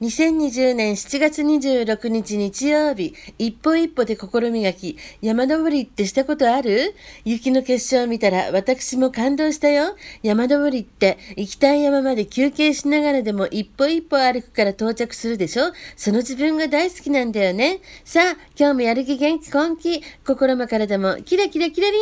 2020年7月26日日曜日、一歩一歩で心磨き、山登りってしたことある？雪の結晶を見たら私も感動したよ。山登りって行きたい山まで休憩しながらでも一歩一歩歩くから到着するでしょ？その自分が大好きなんだよね。さあ、今日もやる気元気根気、心も体もキラキラキラリン